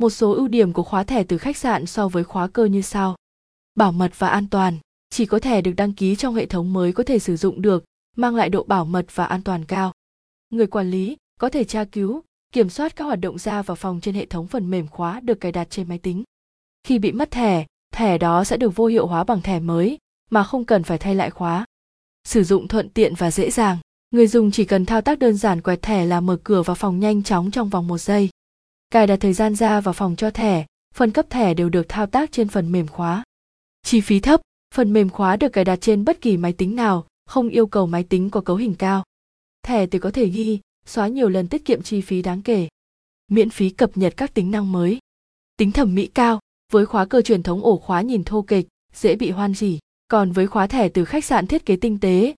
một số ưu điểm của khóa thẻ từ khách sạn so với khóa cơ như sau. Bảo mật và an toàn. Chỉ có thẻ được đăng ký trong hệ thống mới có thể sử dụng được, mang lại độ bảo mật và an toàn cao. Người quản lý có thể tra cứu, kiểm soát các hoạt động ra vào phòng trên hệ thống phần mềm khóa được cài đặt trên máy tính. Khi bị mất thẻ thẻ đó sẽ được vô hiệu hóa bằng thẻ mới, mà không cần phải thay lại khóa. Sử dụng thuận tiện và dễ dàng. Người dùng chỉ cần thao tác đơn giản quẹt thẻ là mở cửa vào phòng nhanh chóng trong vòng một giây cài đặt thời gian ra vào phòng cho thẻ, phần cấp thẻ đều được thao tác trên phần mềm khóa. Chi phí thấp, phần mềm khóa được cài đặt trên bất kỳ máy tính nào, không yêu cầu máy tính có cấu hình cao. Thẻ thì có thể ghi, xóa nhiều lần tiết kiệm chi phí đáng kể. Miễn phí cập nhật các tính năng mới. Tính thẩm mỹ cao, với khóa cơ truyền thống ổ khóa nhìn thô kệch, dễ bị hoan dỉ còn với khóa thẻ từ khách sạn thiết kế tinh tế